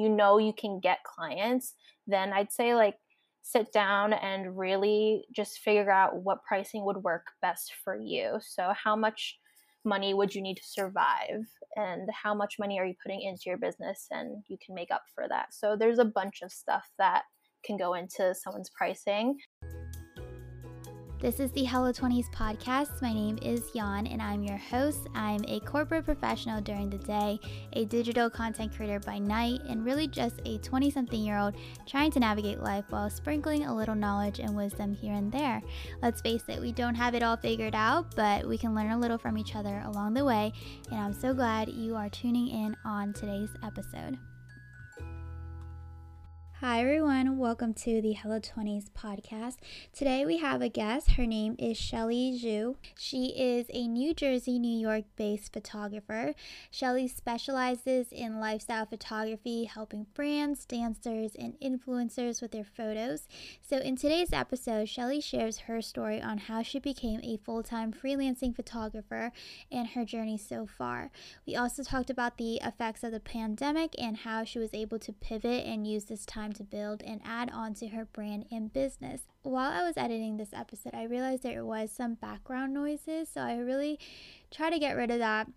you know you can get clients, then I'd say like sit down and really just figure out what pricing would work best for you. So, how much money would you need to survive and how much money are you putting into your business and you can make up for that. So, there's a bunch of stuff that can go into someone's pricing. This is the Hello 20s podcast. My name is Yuan and I'm your host. I'm a corporate professional during the day, a digital content creator by night, and really just a 20 something year old trying to navigate life while sprinkling a little knowledge and wisdom here and there. Let's face it, we don't have it all figured out, but we can learn a little from each other along the way, and I'm so glad you are tuning in on today's episode. Hi, everyone. Welcome to the Hello 20s podcast. Today we have a guest. Her name is Shelly Xu. She is a New Jersey, New York based photographer. Shelly specializes in lifestyle photography, helping brands, dancers, and influencers with their photos. So, in today's episode, Shelly shares her story on how she became a full time freelancing photographer and her journey so far. We also talked about the effects of the pandemic and how she was able to pivot and use this time time to build and add on to her brand and business. While I was editing this episode, I realized there was some background noises, so I really try to get rid of that.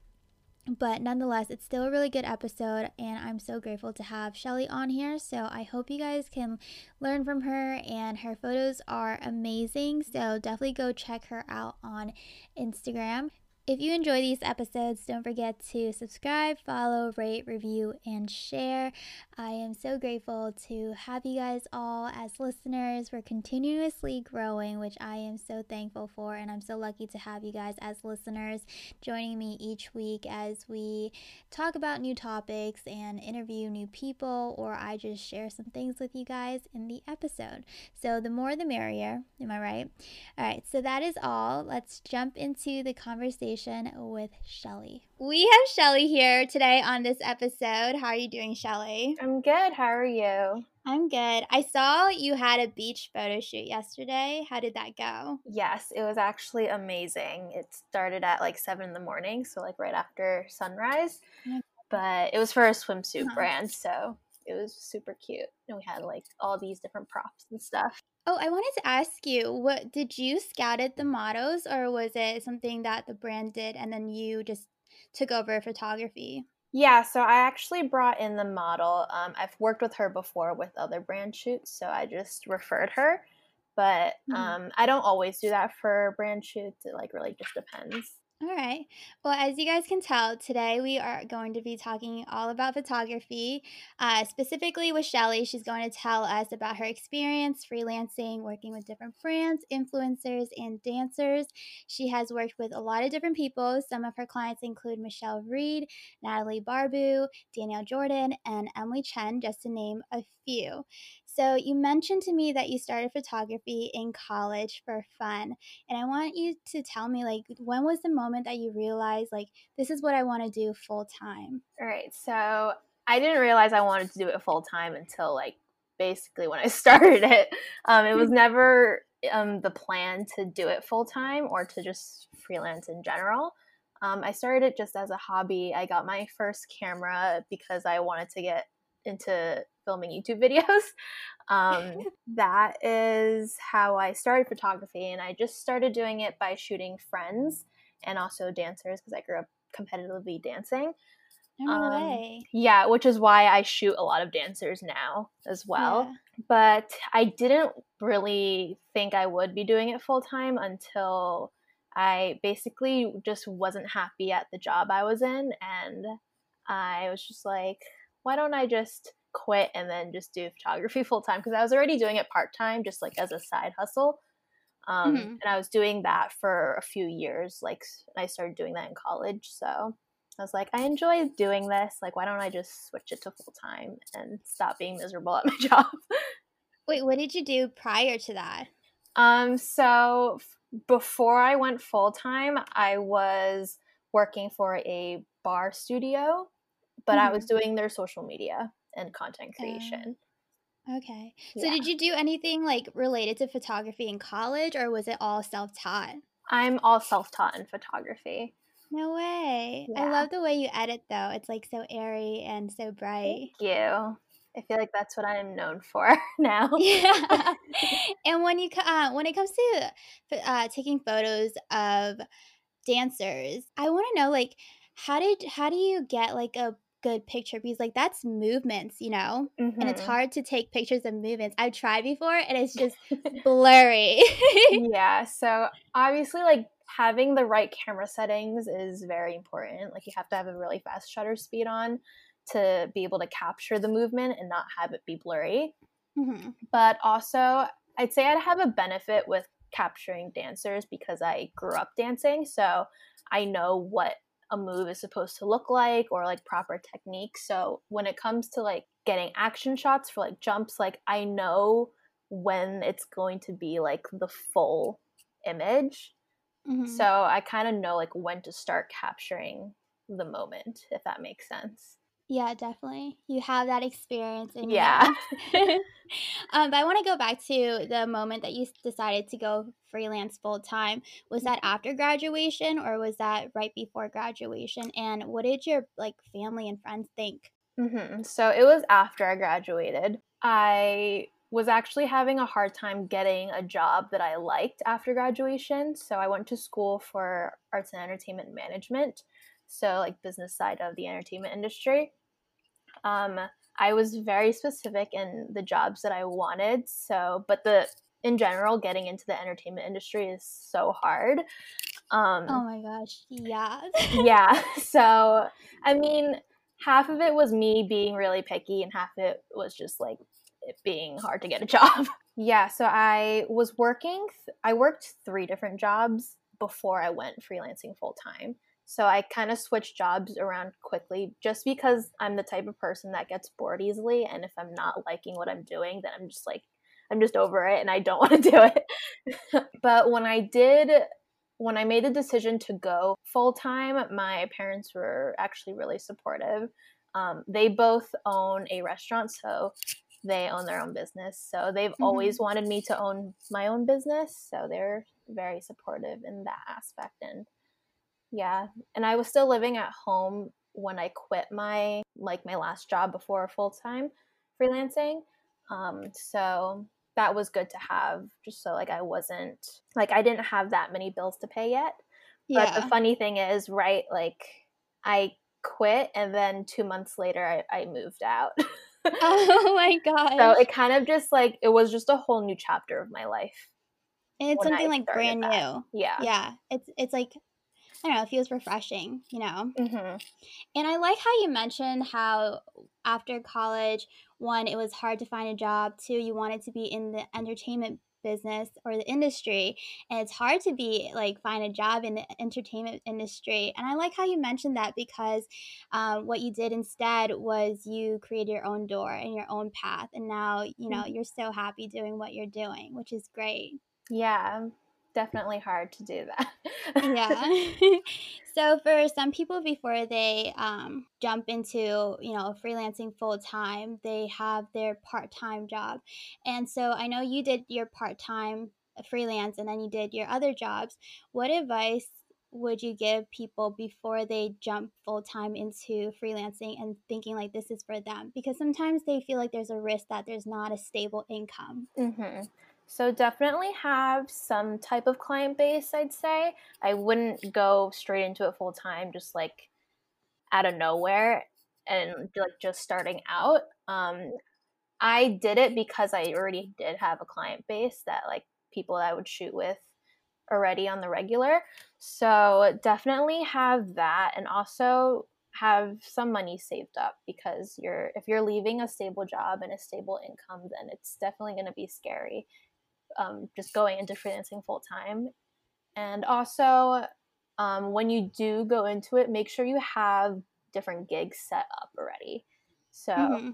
But nonetheless, it's still a really good episode, and I'm so grateful to have Shelly on here. So I hope you guys can learn from her, and her photos are amazing. So definitely go check her out on Instagram. If you enjoy these episodes, don't forget to subscribe, follow, rate, review, and share. I am so grateful to have you guys all as listeners. We're continuously growing, which I am so thankful for, and I'm so lucky to have you guys as listeners joining me each week as we talk about new topics and interview new people, or I just share some things with you guys in the episode. So, the more the merrier, am I right? All right, so that is all. Let's jump into the conversation conversation with Shelly. We have Shelly here today on this episode. How are you doing, Shelly? I'm good. How are you? I'm good. I saw you had a beach photo shoot yesterday. How did that go? Yes, it was actually amazing. It started at like seven in the morning, so like right after sunrise. But it was for a swimsuit brand, so it was super cute. And we had like all these different props and stuff. Oh, I wanted to ask you, what did you scouted the models or was it something that the brand did and then you just took over photography? Yeah, so I actually brought in the model. Um, I've worked with her before with other brand shoots, so I just referred her. But mm-hmm. um, I don't always do that for brand shoots. It like really just depends. All right. Well, as you guys can tell, today we are going to be talking all about photography. Uh, specifically with Shelly, she's going to tell us about her experience freelancing, working with different brands, influencers, and dancers. She has worked with a lot of different people. Some of her clients include Michelle Reed, Natalie Barbu, Danielle Jordan, and Emily Chen, just to name a few. So, you mentioned to me that you started photography in college for fun. And I want you to tell me, like, when was the moment that you realized, like, this is what I want to do full time? All right. So, I didn't realize I wanted to do it full time until, like, basically when I started it. Um, it was never um, the plan to do it full time or to just freelance in general. Um, I started it just as a hobby. I got my first camera because I wanted to get into filming YouTube videos. Um, that is how I started photography, and I just started doing it by shooting friends and also dancers because I grew up competitively dancing. No um, way. Yeah, which is why I shoot a lot of dancers now as well. Yeah. But I didn't really think I would be doing it full time until I basically just wasn't happy at the job I was in. And I was just like, why don't I just quit and then just do photography full time? Because I was already doing it part time, just like as a side hustle. Um, mm-hmm. And I was doing that for a few years. Like, I started doing that in college. So I was like, I enjoy doing this. Like, why don't I just switch it to full time and stop being miserable at my job? Wait, what did you do prior to that? Um, so f- before I went full time, I was working for a barre studio but mm-hmm. I was mm-hmm. doing their social media and content oh. creation. okay. So yeah. did you do anything like related to photography in college or was it all self-taught? I'm all self-taught in photography. No way. Yeah. I love the way you edit though. It's like so airy and so bright. Thank you. I feel like that's what I'm known for now. yeah. and when you uh, when it comes to uh, taking photos of dancers, I want to know like how did how do you get like a good picture because like that's movements you know mm-hmm. and it's mm-hmm. hard to take pictures of movements i've tried before and it's just blurry yeah so obviously like having the right camera settings is very important like you have to have a really fast shutter speed on to be able to capture the movement and not have it be blurry mm-hmm. but also i'd say i'd have a benefit with capturing dancers because i grew up dancing so i know what a move is supposed to look like or like proper technique. So when it comes to like getting action shots for like jumps, like I know when it's going to be like the full image. Mm-hmm. So I kind of know like when to start capturing the moment, if that makes sense. Yeah, definitely. You have that experience in yeah. um, but I want to go back to the moment that you decided to go freelance full time. Was that after graduation or was that right before graduation? And what did your like family and friends think? Mm-hmm. So it was after I graduated. I was actually having a hard time getting a job that I liked after graduation. So I went to school for arts and entertainment management so like business side of the entertainment industry. Um, I was very specific in the jobs that I wanted. So, but the in general, getting into the entertainment industry is so hard. Um, oh my gosh, yeah, yeah. So, I mean, half of it was me being really picky, and half of it was just like it being hard to get a job. yeah. So I was working. I worked three different jobs before I went freelancing full time. So I kind of switch jobs around quickly just because I'm the type of person that gets bored easily. And if I'm not liking what I'm doing, then I'm just like, I'm just over it and I don't want to do it. but when I did, when I made the decision to go full time, my parents were actually really supportive. Um, they both own a restaurant, so they own their own business. So they've mm-hmm. always wanted me to own my own business. So they're very supportive in that aspect. And yeah. And I was still living at home when I quit my like my last job before full time freelancing. Um, so that was good to have just so like I wasn't like I didn't have that many bills to pay yet. Yeah. But the funny thing is, right, like I quit and then two months later I, I moved out. oh my god. So it kind of just like it was just a whole new chapter of my life. And it's something like brand that. new. Yeah. Yeah. It's it's like I don't know, it feels refreshing, you know? Mm-hmm. And I like how you mentioned how after college, one, it was hard to find a job, two, you wanted to be in the entertainment business or the industry and it's hard to be like find a job in the entertainment industry and i like how you mentioned that because um, what you did instead was you created your own door and your own path and now you know mm-hmm. you're so happy doing what you're doing which is great yeah definitely hard to do that. yeah. so for some people before they um, jump into, you know, freelancing full time, they have their part-time job. And so I know you did your part-time freelance and then you did your other jobs. What advice would you give people before they jump full time into freelancing and thinking like this is for them? Because sometimes they feel like there's a risk that there's not a stable income. Mm-hmm. So definitely have some type of client base, I'd say. I wouldn't go straight into it full time, just like out of nowhere and like just starting out. Um, I did it because I already did have a client base that like people that I would shoot with already on the regular. So definitely have that and also have some money saved up because you're if you're leaving a stable job and a stable income then it's definitely going to be scary um, just going into freelancing full time. And also, um, when you do go into it, make sure you have different gigs set up already. So mm-hmm.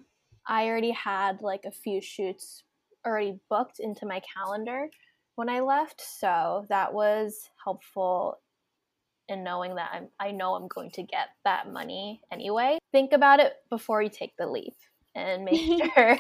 I already had like a few shoots already booked into my calendar when I left. So that was helpful in knowing that I'm, I know I'm going to get that money anyway. Think about it before you take the leap and make sure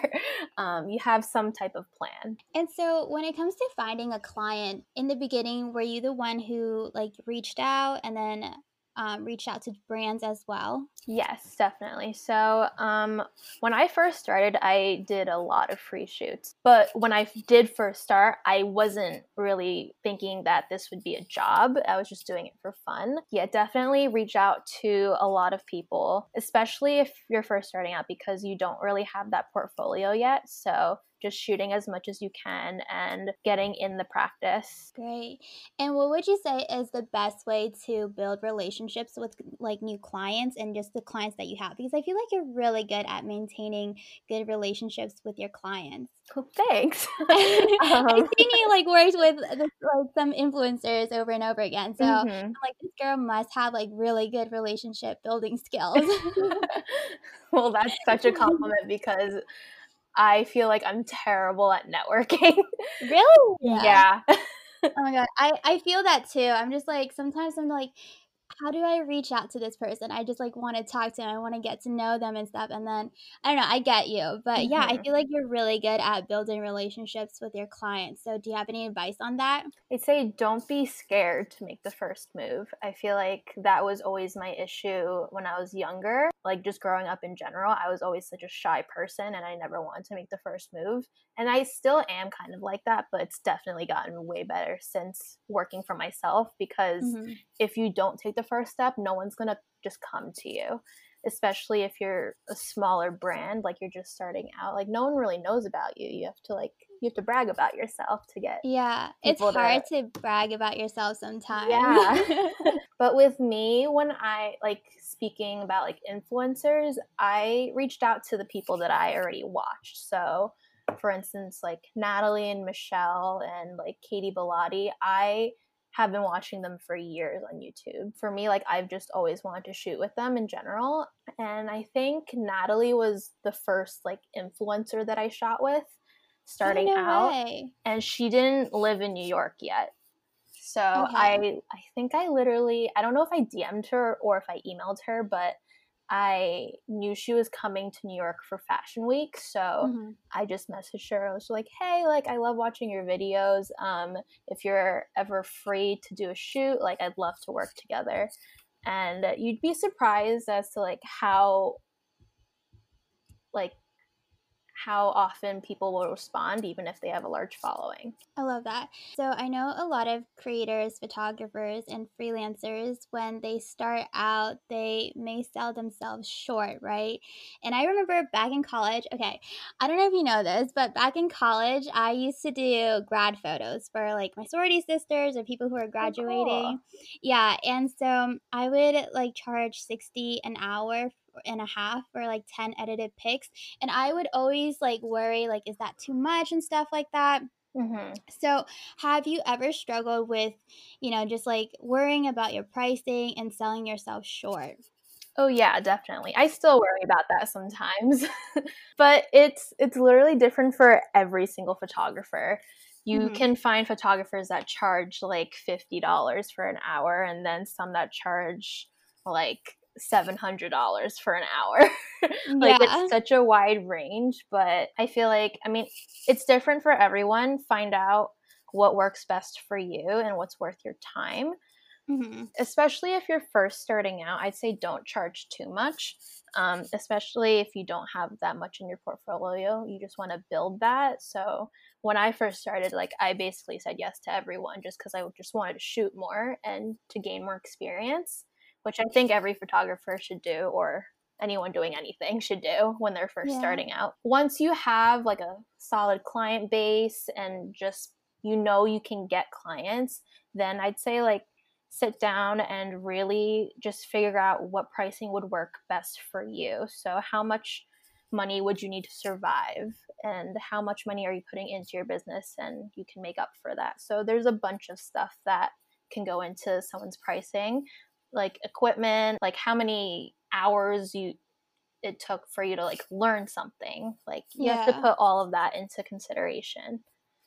um, you have some type of plan. And so, when it comes to finding a client in the beginning, were you the one who like reached out and then um, reached out to brands as well? Yes, definitely. So, um, when I first started, I did a lot of free shoots. But when I did first start, I wasn't really thinking that this would be a job. I was just doing it for fun. Yeah, definitely reach out to a lot of people, especially if you're first starting out because you don't really have that portfolio yet. So, just shooting as much as you can and getting in the practice. Great. And what would you say is the best way to build relationships with like new clients and just the clients that you have? Because I feel like you're really good at maintaining good relationships with your clients. Well, thanks. um, I've seen you like worked with like some influencers over and over again. So mm-hmm. I'm like, this girl must have like really good relationship building skills. well, that's such a compliment because I feel like I'm terrible at networking. Really? Yeah. yeah. oh my god. I I feel that too. I'm just like sometimes I'm like how do I reach out to this person? I just like want to talk to them. I want to get to know them and stuff. And then I don't know, I get you. But mm-hmm. yeah, I mm-hmm. feel like you're really good at building relationships with your clients. So do you have any advice on that? I'd say don't be scared to make the first move. I feel like that was always my issue when I was younger. Like just growing up in general, I was always such a shy person and I never wanted to make the first move. And I still am kind of like that, but it's definitely gotten way better since working for myself because mm-hmm. if you don't take the first step, no one's going to just come to you, especially if you're a smaller brand, like you're just starting out. Like no one really knows about you. You have to like you have to brag about yourself to get yeah it's hard to, to brag about yourself sometimes yeah but with me when i like speaking about like influencers i reached out to the people that i already watched so for instance like natalie and michelle and like katie bellotti i have been watching them for years on YouTube. For me, like I've just always wanted to shoot with them in general. And I think Natalie was the first like influencer that I shot with starting no out. Way. And she didn't live in New York yet. So okay. I I think I literally I don't know if I DM'd her or if I emailed her, but I knew she was coming to New York for Fashion Week, so mm-hmm. I just messaged her. I was like, "Hey, like I love watching your videos. Um, if you're ever free to do a shoot, like I'd love to work together." And you'd be surprised as to like how like how often people will respond, even if they have a large following. I love that. So, I know a lot of creators, photographers, and freelancers, when they start out, they may sell themselves short, right? And I remember back in college, okay, I don't know if you know this, but back in college, I used to do grad photos for like my sorority sisters or people who are graduating. Oh, cool. Yeah. And so I would like charge 60 an hour and a half for like 10 edited pics and i would always like worry like is that too much and stuff like that Mm-hmm. So, have you ever struggled with, you know, just like worrying about your pricing and selling yourself short? Oh yeah, definitely. I still worry about that sometimes. but it's it's literally different for every single photographer. You mm-hmm. can find photographers that charge like $50 for an hour and then some that charge like $700 for an hour. like yeah. it's such a wide range, but I feel like I mean, it's different for everyone. Find out what works best for you and what's worth your time. Mm-hmm. Especially if you're first starting out, I'd say don't charge too much. Um, especially if you don't have that much in your portfolio, you just want to build that. So when I first started, like I basically said yes to everyone just because I just wanted to shoot more and to gain more experience which I think every photographer should do or anyone doing anything should do when they're first yeah. starting out. Once you have like a solid client base and just you know you can get clients, then I'd say like sit down and really just figure out what pricing would work best for you. So how much money would you need to survive and how much money are you putting into your business and you can make up for that. So there's a bunch of stuff that can go into someone's pricing like equipment, like how many hours you it took for you to like learn something. Like you yeah. have to put all of that into consideration.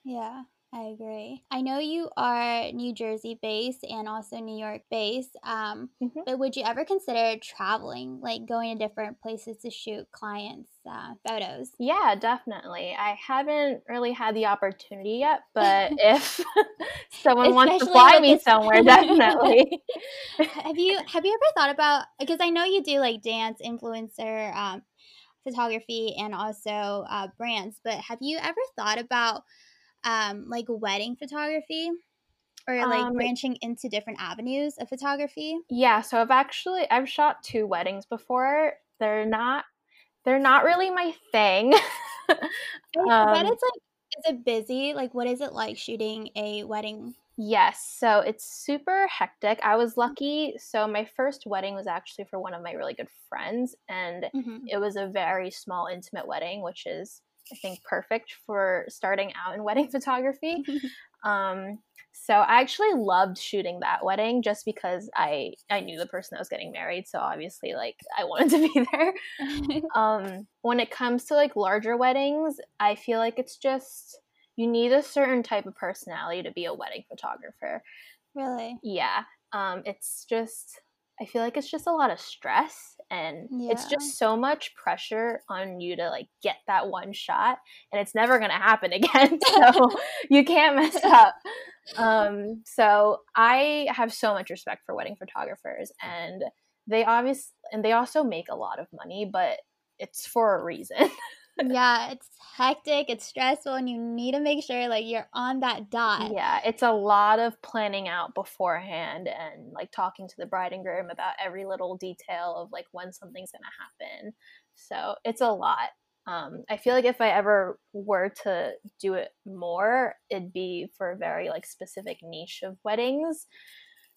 Yeah. I agree. I know you are New Jersey based and also New York based, um, mm-hmm. but would you ever consider traveling, like going to different places to shoot clients' uh, photos? Yeah, definitely. I haven't really had the opportunity yet, but if someone wants to fly me somewhere, definitely. have you Have you ever thought about? Because I know you do like dance influencer. Um, photography and also uh, brands but have you ever thought about um, like wedding photography or like um, branching into different avenues of photography? Yeah, so I've actually I've shot two weddings before. They're not they're not really my thing. um, but it's like is it busy? Like what is it like shooting a wedding? Yes, so it's super hectic. I was lucky. So my first wedding was actually for one of my really good friends and mm-hmm. it was a very small intimate wedding, which is I think perfect for starting out in wedding photography. um, so I actually loved shooting that wedding just because I I knew the person that was getting married, so obviously like I wanted to be there. um, when it comes to like larger weddings, I feel like it's just you need a certain type of personality to be a wedding photographer. Really? Yeah. Um, it's just I feel like it's just a lot of stress and yeah. it's just so much pressure on you to like get that one shot and it's never going to happen again so you can't mess up um, so i have so much respect for wedding photographers and they obviously and they also make a lot of money but it's for a reason yeah, it's hectic, it's stressful, and you need to make sure like you're on that dot. Yeah, it's a lot of planning out beforehand and like talking to the bride and groom about every little detail of like when something's gonna happen. So it's a lot. Um, I feel like if I ever were to do it more, it'd be for a very like specific niche of weddings.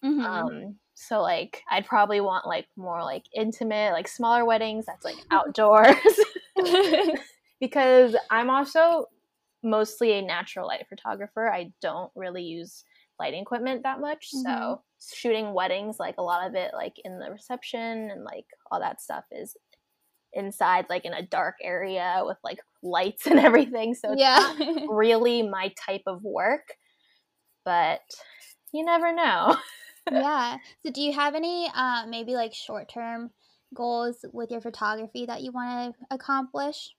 Mm-hmm. Um, so like I'd probably want like more like intimate, like smaller weddings that's like outdoors. because I'm also mostly a natural light photographer. I don't really use lighting equipment that much. Mm-hmm. So shooting weddings, like a lot of it like in the reception and like all that stuff is inside like in a dark area with like lights and everything. So yeah. really my type of work. But you never know. yeah. So do you have any uh maybe like short term goals with your photography that you want to accomplish?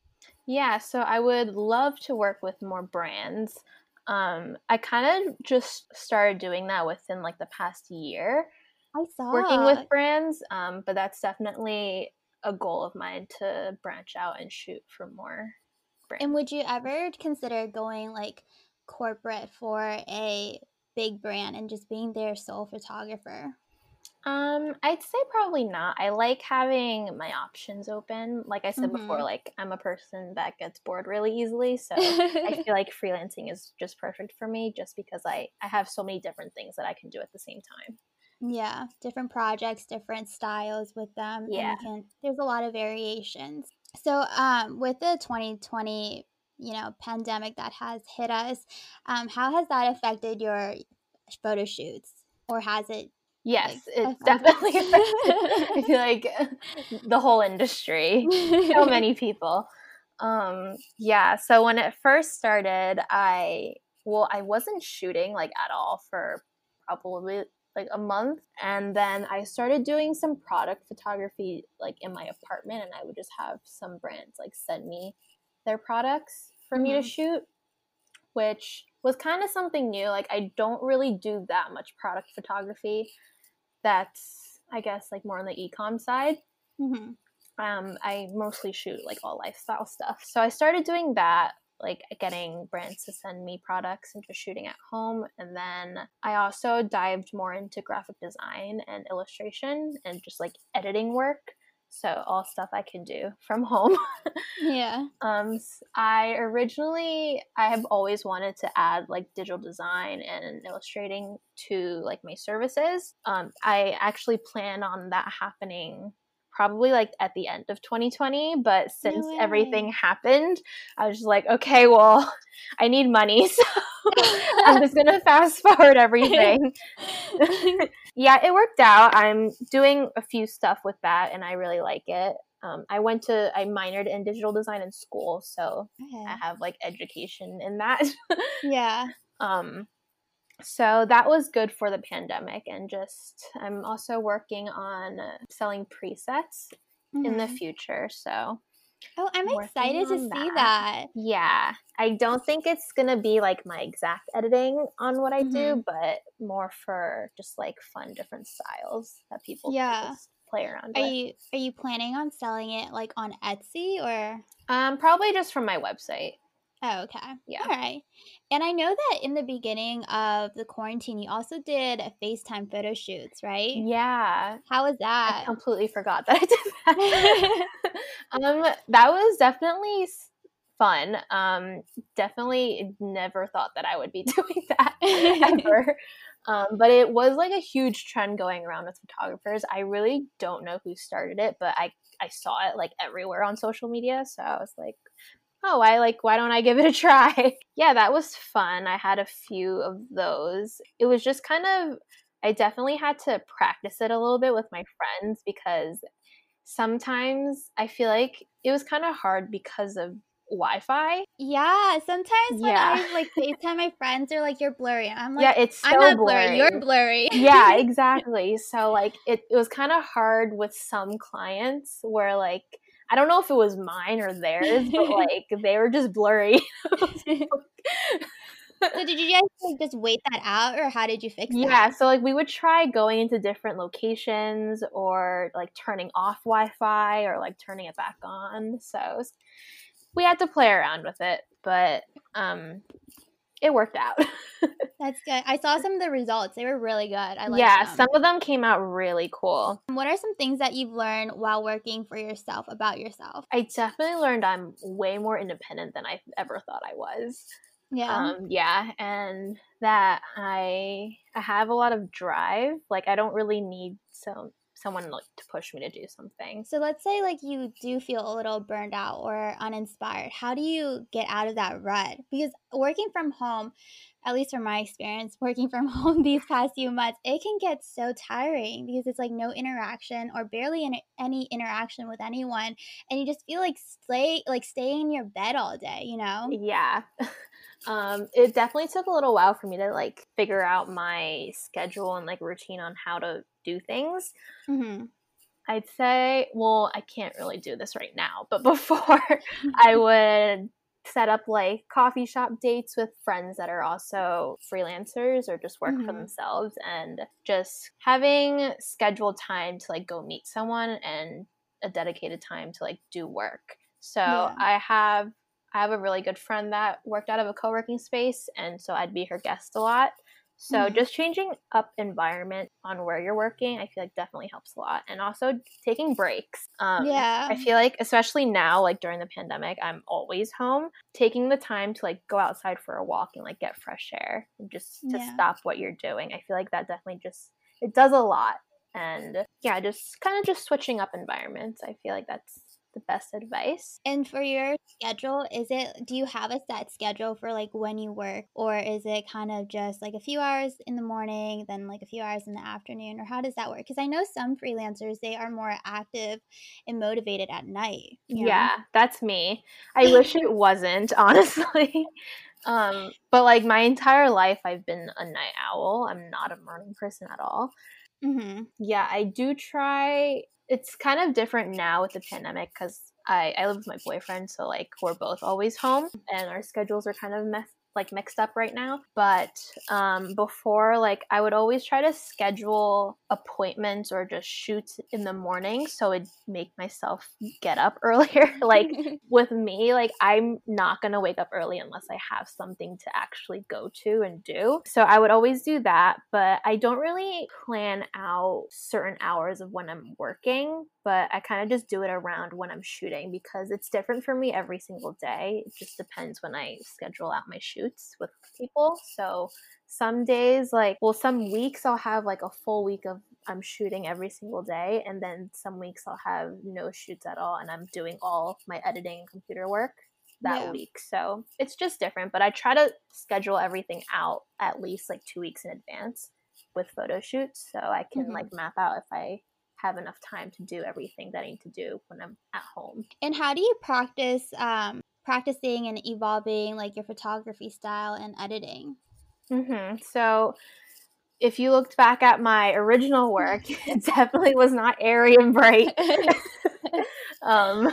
Yeah, so I would love to work with more brands. Um, I kind of just started doing that within like the past year. I saw working with brands, um, but that's definitely a goal of mine to branch out and shoot for more brands. And would you ever consider going like corporate for a big brand and just being their sole photographer? Um, I'd say probably not. I like having my options open. Like I said mm-hmm. before, like I'm a person that gets bored really easily, so I feel like freelancing is just perfect for me just because I I have so many different things that I can do at the same time. Yeah, different projects, different styles with them. Yeah. Can, there's a lot of variations. So, um with the 2020, you know, pandemic that has hit us, um how has that affected your photo shoots or has it Yes, it's definitely I feel like the whole industry, so many people. Um, yeah, so when it first started, I well, I wasn't shooting like at all for probably like a month and then I started doing some product photography like in my apartment and I would just have some brands like send me their products for mm-hmm. me to mm-hmm. shoot which was kind of something new like I don't really do that much product photography that's I guess like more on the ecom side. Mm-hmm. Um, I mostly shoot like all lifestyle stuff. So I started doing that, like getting brands to send me products and just shooting at home. And then I also dived more into graphic design and illustration and just like editing work so all stuff I can do from home. yeah. Um, I originally I have always wanted to add like digital design and illustrating to like my services. Um, I actually plan on that happening probably like at the end of 2020 but since no everything happened i was just like okay well i need money. So i'm just gonna fast forward everything. Yeah it worked out. I'm doing a few stuff with that and i really like it. Um, i went to i minored in digital design in school so okay. i have like education in that. Yeah. Um, so that was good for the pandemic and just i'm also working on selling presets mm-hmm. in the mm-hmm. future so oh i'm excited to see that. that. yeah i don't think it's gonna be like my exact editing on what i mm-hmm. do but more for just like fun different styles that people yeah play around are with. you are you planning on selling it like on etsy or um probably just from my website Oh, okay. Yeah. All right. And I know that in the beginning of the quarantine, you also did a FaceTime photo shoots, right? Yeah. How was that? I completely forgot that I did that. um, that was definitely fun. Um, definitely never thought that I would be doing that ever. Um, but it was like a huge trend going around with photographers. I really don't know who started it, but I I saw it like everywhere on social media. So I was like, oh, I like, why don't I give it a try? yeah, that was fun. I had a few of those. It was just kind of, I definitely had to practice it a little bit with my friends because sometimes I feel like it was kind of hard because of Wi-Fi. Yeah, sometimes when yeah. I like FaceTime my friends, they're like, "You're blurry." I'm like, "Yeah, it's so I'm not blurry. blurry. You're blurry." yeah, exactly. So like, it, it was kind of hard with some clients where like I don't know if it was mine or theirs, but like they were just blurry. so did you guys like just wait that out or how did you fix yeah. Yeah, so like we would try going into different locations or like turning off Wi-Fi or like turning it back on. So we had to play around with it, but um it worked out. That's good. I saw some of the results. They were really good. I like Yeah, them. some of them came out really cool. What are some things that you've learned while working for yourself about yourself? I definitely learned I'm way more independent than I ever thought I was. Yeah. Um, yeah, and that I I have a lot of drive. Like I don't really need so someone like to push me to do something. So let's say like you do feel a little burned out or uninspired. How do you get out of that rut? Because working from home, at least from my experience working from home these past few months, it can get so tiring because it's like no interaction or barely any, any interaction with anyone, and you just feel like stay like stay in your bed all day, you know? Yeah. um, it definitely took a little while for me to like figure out my schedule and like routine on how to do things. Mm-hmm. I'd say, well, I can't really do this right now, but before I would set up like coffee shop dates with friends that are also freelancers or just work mm-hmm. for themselves and just having scheduled time to like go meet someone and a dedicated time to like do work. So yeah. I have I have a really good friend that worked out of a co-working space and so I'd be her guest a lot. So mm-hmm. just changing up environment on where you're working, I feel like definitely helps a lot. And also taking breaks. Um, yeah. I feel like especially now, like during the pandemic, I'm always home. Taking the time to like go outside for a walk and like get fresh air and just to yeah. stop what you're doing. I feel like that definitely just it does a lot. And yeah, just kind of just switching up environments. I feel like that's the best advice. And for your schedule, is it do you have a set schedule for like when you work or is it kind of just like a few hours in the morning, then like a few hours in the afternoon or how does that work? Cuz I know some freelancers they are more active and motivated at night. Yeah, know? that's me. I wish it wasn't, honestly. Um, but like my entire life I've been a night owl. I'm not a morning person at all. Mm-hmm. Yeah, I do try it's kind of different now with the pandemic because I, I live with my boyfriend, so like we're both always home and our schedules are kind of messed like mixed up right now. But um, before, like I would always try to schedule appointments or just shoots in the morning so it'd make myself get up earlier. like with me, like I'm not gonna wake up early unless I have something to actually go to and do. So I would always do that, but I don't really plan out certain hours of when I'm working but I kind of just do it around when I'm shooting because it's different for me every single day. It just depends when I schedule out my shoots with people. So some days, like, well, some weeks I'll have like a full week of I'm shooting every single day, and then some weeks I'll have no shoots at all, and I'm doing all my editing and computer work that yeah. week. So it's just different, but I try to schedule everything out at least like two weeks in advance with photo shoots so I can mm-hmm. like map out if I have enough time to do everything that I need to do when I'm at home. And how do you practice um, practicing and evolving like your photography style and editing? Mm-hmm. So if you looked back at my original work, it definitely was not airy and bright. um,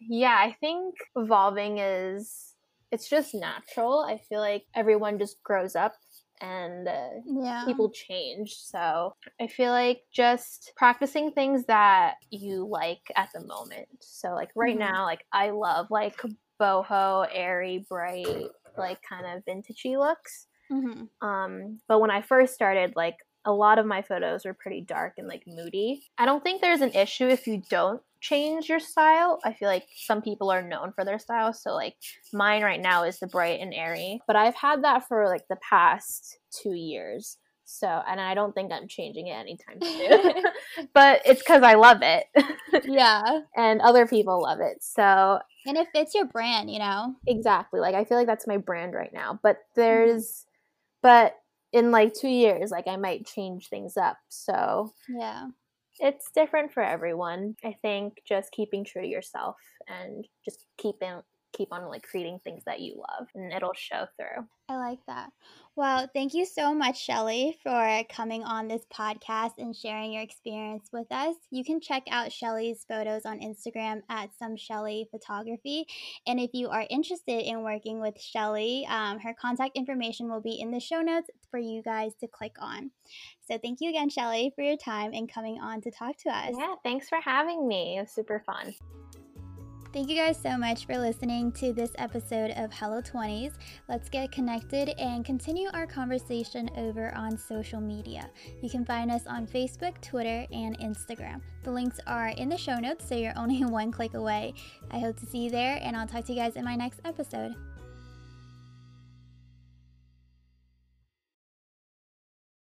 yeah, I think evolving is it's just natural. I feel like everyone just grows up and uh, yeah. people change. So I feel like just practicing things that you like at the moment. So like right mm-hmm. now, like I love like boho, airy, bright, like kind of vintagey looks. Mm-hmm. Um, but when I first started, like a lot of my photos were pretty dark and like moody. I don't think there's an issue if you don't change your style. I feel like some people are known for their style. So like mine right now is the bright and airy, but I've had that for like the past two years. So, and I don't think I'm changing it anytime soon. but it's because I love it. yeah. And other people love it. So, and it fits your brand, you know? Exactly. Like, I feel like that's my brand right now. But there's, mm-hmm. but in like two years, like, I might change things up. So, yeah it's different for everyone. I think just keeping true to yourself and just keeping keep on like creating things that you love and it'll show through. I like that. Well, thank you so much, Shelly, for coming on this podcast and sharing your experience with us. You can check out Shelly's photos on Instagram at some Shelly Photography. And if you are interested in working with Shelly, um, her contact information will be in the show notes for you guys to click on. So thank you again, Shelly, for your time and coming on to talk to us. Yeah, thanks for having me. It was super fun. Thank you guys so much for listening to this episode of Hello 20s. Let's get connected and continue our conversation over on social media. You can find us on Facebook, Twitter, and Instagram. The links are in the show notes, so you're only one click away. I hope to see you there, and I'll talk to you guys in my next episode.